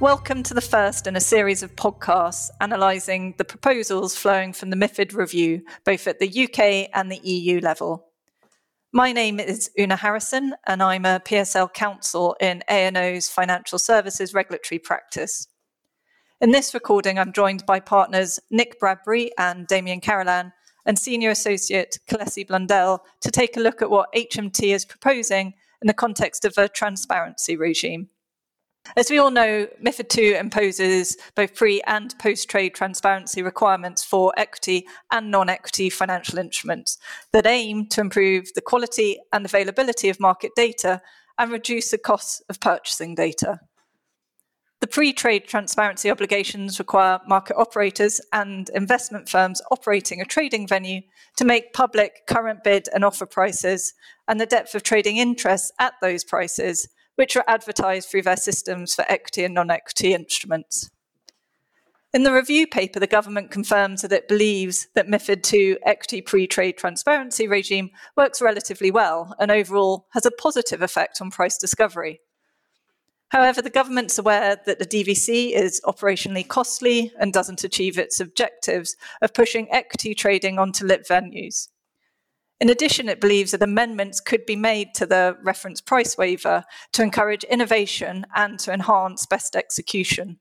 Welcome to the first in a series of podcasts analysing the proposals flowing from the MIFID review, both at the UK and the EU level. My name is Oonagh Harrison, and I'm a PSL counsel in A&O's Financial Services Regulatory Practice. In this recording, I'm joined by partners Nick Bradbury and Damian Carolan, and Senior Associate Kelesi Blundell to take a look at what HMT is proposing in the context of a transparency regime. As we all know, MIFID II imposes both pre and post trade transparency requirements for equity and non equity financial instruments that aim to improve the quality and availability of market data and reduce the costs of purchasing data. The pre trade transparency obligations require market operators and investment firms operating a trading venue to make public current bid and offer prices and the depth of trading interest at those prices which are advertised through their systems for equity and non equity instruments. In the review paper, the government confirms that it believes that MIFID II equity pre trade transparency regime works relatively well and overall has a positive effect on price discovery. However, the government's aware that the DVC is operationally costly and doesn't achieve its objectives of pushing equity trading onto lit venues. In addition, it believes that amendments could be made to the reference price waiver to encourage innovation and to enhance best execution.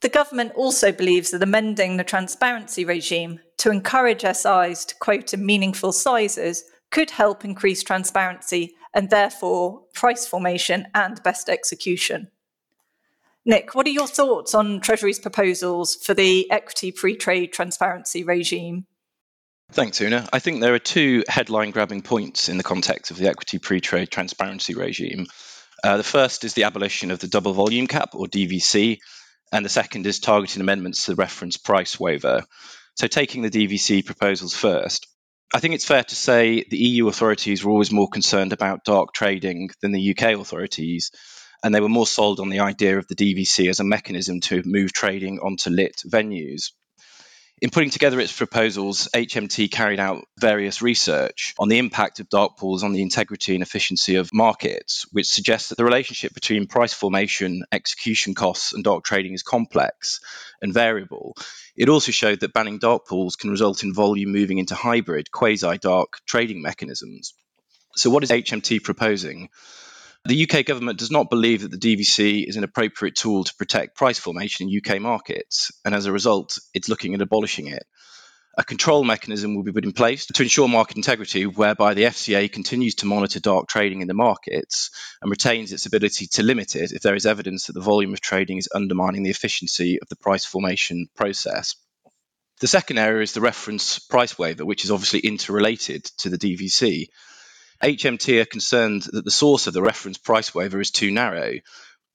The government also believes that amending the transparency regime to encourage SIs to quote in meaningful sizes could help increase transparency and therefore price formation and best execution. Nick, what are your thoughts on Treasury's proposals for the equity pre trade transparency regime? Thanks, Oonagh. I think there are two headline grabbing points in the context of the equity pre trade transparency regime. Uh, the first is the abolition of the double volume cap, or DVC, and the second is targeted amendments to the reference price waiver. So, taking the DVC proposals first, I think it's fair to say the EU authorities were always more concerned about dark trading than the UK authorities, and they were more sold on the idea of the DVC as a mechanism to move trading onto lit venues. In putting together its proposals, HMT carried out various research on the impact of dark pools on the integrity and efficiency of markets, which suggests that the relationship between price formation, execution costs, and dark trading is complex and variable. It also showed that banning dark pools can result in volume moving into hybrid, quasi dark trading mechanisms. So, what is HMT proposing? The UK government does not believe that the DVC is an appropriate tool to protect price formation in UK markets, and as a result, it's looking at abolishing it. A control mechanism will be put in place to ensure market integrity, whereby the FCA continues to monitor dark trading in the markets and retains its ability to limit it if there is evidence that the volume of trading is undermining the efficiency of the price formation process. The second area is the reference price waiver, which is obviously interrelated to the DVC. HMT are concerned that the source of the reference price waiver is too narrow,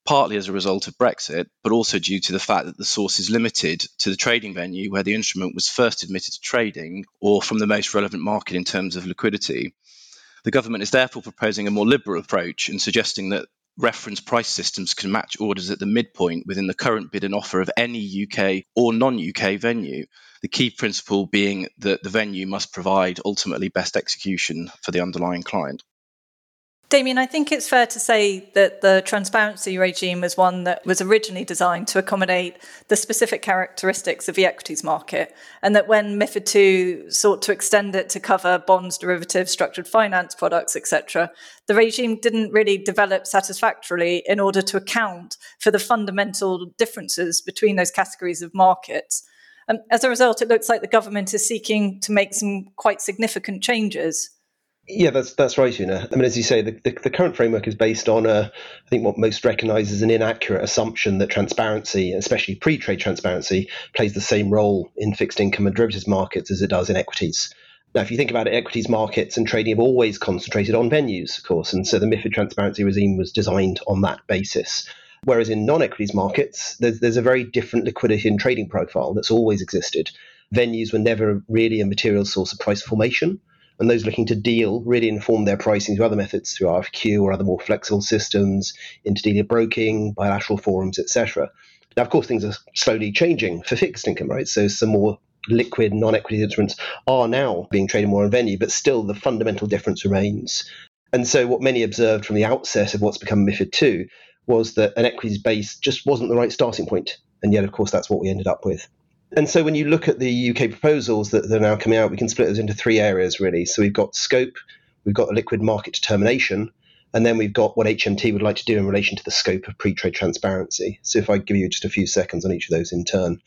partly as a result of Brexit, but also due to the fact that the source is limited to the trading venue where the instrument was first admitted to trading or from the most relevant market in terms of liquidity. The government is therefore proposing a more liberal approach and suggesting that reference price systems can match orders at the midpoint within the current bid and offer of any UK or non UK venue, the key principle being that the venue must provide ultimately best execution for the underlying client. Damian, I think it's fair to say that the transparency regime was one that was originally designed to accommodate the specific characteristics of the equities market, and that when MIFID II sought to extend it to cover bonds, derivatives, structured finance products, etc., the regime didn't really develop satisfactorily in order to account for the fundamental differences between those categories of markets. And as a result, it looks like the government is seeking to make some quite significant changes. Yeah, that's that's right, Oonagh. I mean, as you say, the, the, the current framework is based on, a, I think, what most recognise as an inaccurate assumption that transparency, especially pre-trade transparency, plays the same role in fixed income and derivatives markets as it does in equities. Now, if you think about it, equities markets and trading have always concentrated on venues, of course, and so the MIFID transparency regime was designed on that basis. Whereas in non-equities markets, there's, there's a very different liquidity and trading profile that's always existed. Venues were never really a material source of price formation and those looking to deal really inform their pricing through other methods, through RFQ or other more flexible systems, interdealer broking, bilateral forums, etc. Now, of course, things are slowly changing for fixed income, right? So some more liquid non-equity instruments are now being traded more on venue, but still the fundamental difference remains. And so what many observed from the outset of what's become MIFID II was that an equities base just wasn't the right starting point. And yet, of course, that's what we ended up with. And so when you look at the UK proposals that, that are now coming out, we can split those into three areas, really. So we've got scope, we've got a liquid market determination, and then we've got what HMT would like to do in relation to the scope of pre trade transparency. So if I give you just a few seconds on each of those in turn.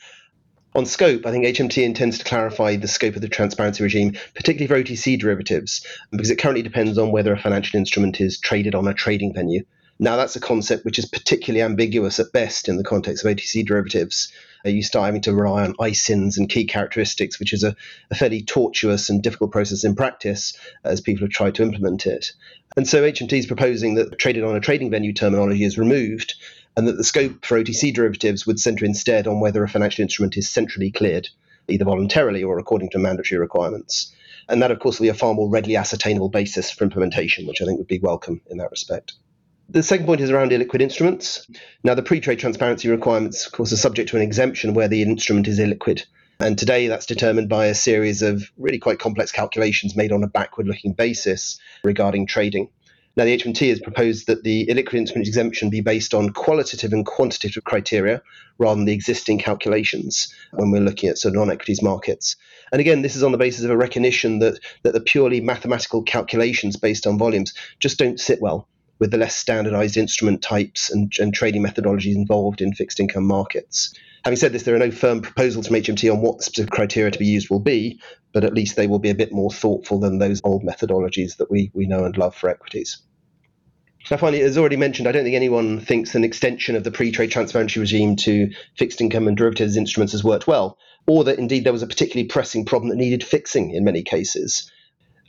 On scope, I think HMT intends to clarify the scope of the transparency regime, particularly for OTC derivatives, because it currently depends on whether a financial instrument is traded on a trading venue. Now, that's a concept which is particularly ambiguous at best in the context of OTC derivatives. Uh, you start having to rely on ISINs and key characteristics, which is a, a fairly tortuous and difficult process in practice as people have tried to implement it. And so HMT is proposing that traded on a trading venue terminology is removed and that the scope for OTC derivatives would centre instead on whether a financial instrument is centrally cleared, either voluntarily or according to mandatory requirements. And that, of course, will be a far more readily ascertainable basis for implementation, which I think would be welcome in that respect. The second point is around illiquid instruments. Now, the pre trade transparency requirements, of course, are subject to an exemption where the instrument is illiquid. And today that's determined by a series of really quite complex calculations made on a backward looking basis regarding trading. Now, the HMT has proposed that the illiquid instrument exemption be based on qualitative and quantitative criteria rather than the existing calculations when we're looking at sort of non equities markets. And again, this is on the basis of a recognition that, that the purely mathematical calculations based on volumes just don't sit well with the less standardized instrument types and, and trading methodologies involved in fixed income markets. Having said this, there are no firm proposals from HMT on what specific criteria to be used will be, but at least they will be a bit more thoughtful than those old methodologies that we, we know and love for equities. Now, finally, as already mentioned, I don't think anyone thinks an extension of the pre trade transparency regime to fixed income and derivatives instruments has worked well, or that indeed there was a particularly pressing problem that needed fixing in many cases.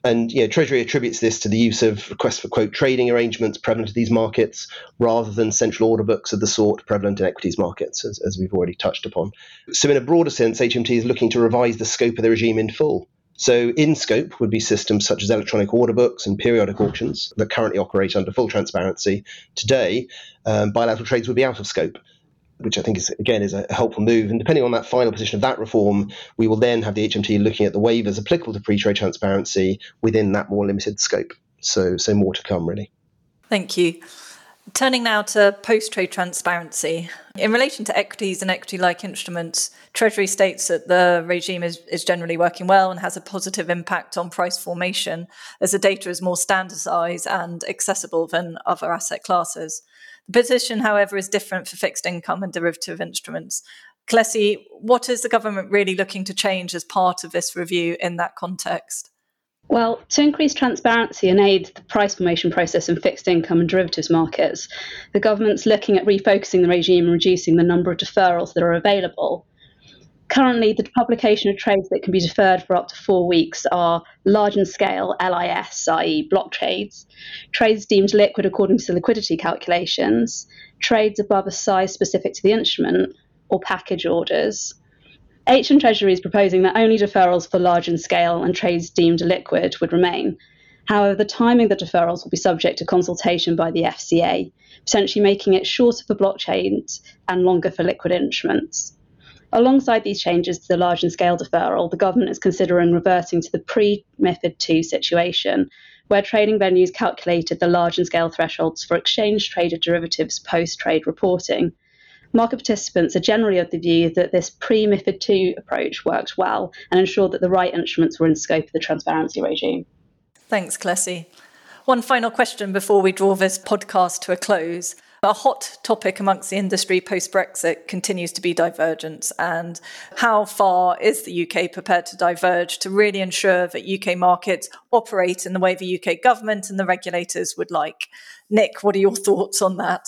And you know, Treasury attributes this to the use of request for quote trading arrangements prevalent in these markets rather than central order books of the sort prevalent in equities markets, as, as we've already touched upon. So, in a broader sense, HMT is looking to revise the scope of the regime in full. So, in scope would be systems such as electronic order books and periodic auctions that currently operate under full transparency. Today, um, bilateral trades would be out of scope which I think is again is a helpful move. And depending on that final position of that reform, we will then have the HMT looking at the waivers applicable to pre-trade transparency within that more limited scope. So, so more to come, really. Thank you. Turning now to post trade transparency. In relation to equities and equity like instruments, Treasury states that the regime is, is generally working well and has a positive impact on price formation as the data is more standardized and accessible than other asset classes. Position, however, is different for fixed income and derivative instruments. Kelesi, what is the government really looking to change as part of this review in that context? Well, to increase transparency and aid the price formation process in fixed income and derivatives markets, the government's looking at refocusing the regime and reducing the number of deferrals that are available. Currently, the publication of trades that can be deferred for up to four weeks are large in scale LIS, i.e., block trades, trades deemed liquid according to the liquidity calculations, trades above a size specific to the instrument, or package orders. HM Treasury is proposing that only deferrals for large in scale and trades deemed liquid would remain. However, the timing of the deferrals will be subject to consultation by the FCA, potentially making it shorter for blockchains and longer for liquid instruments. Alongside these changes to the large in scale deferral, the government is considering reverting to the pre MIFID II situation, where trading venues calculated the large in scale thresholds for exchange traded derivatives post trade reporting Market participants are generally of the view that this pre MIFID II approach worked well and ensured that the right instruments were in scope of the transparency regime. Thanks, Kelesi. One final question before we draw this podcast to a close. A hot topic amongst the industry post Brexit continues to be divergence. And how far is the UK prepared to diverge to really ensure that UK markets operate in the way the UK government and the regulators would like? Nick, what are your thoughts on that?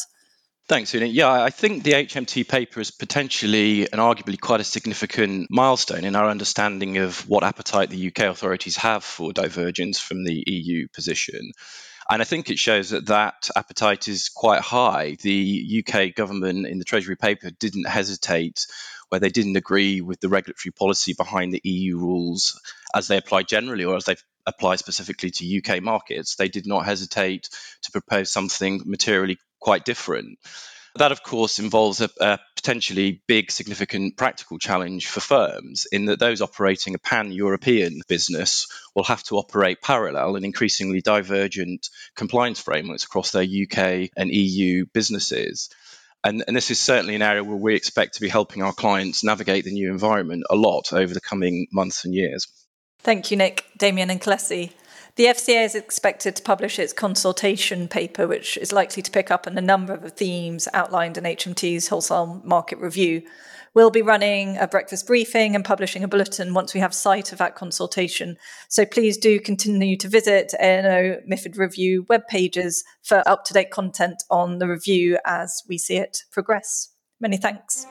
Thanks, Oonagh. Yeah, I think the HMT paper is potentially and arguably quite a significant milestone in our understanding of what appetite the UK authorities have for divergence from the EU position. And I think it shows that that appetite is quite high. The UK government in the Treasury paper didn't hesitate where they didn't agree with the regulatory policy behind the EU rules as they apply generally or as they apply specifically to UK markets. They did not hesitate to propose something materially quite different. That, of course, involves a, a potentially big, significant practical challenge for firms in that those operating a pan European business will have to operate parallel and increasingly divergent compliance frameworks across their UK and EU businesses. And, and, this is certainly an area where we expect to be helping our clients navigate the new environment a lot over the coming months and years. Thank you, Nick, Damian, and Kelesi. The FCA is expected to publish its consultation paper, which is likely to pick up on a number of themes outlined in HMT's wholesale market review. We'll be running a breakfast briefing and publishing a bulletin once we have sight of that consultation. So please do continue to visit A&O MIFID Review web pages for up to date content on the review as we see it progress. Many thanks.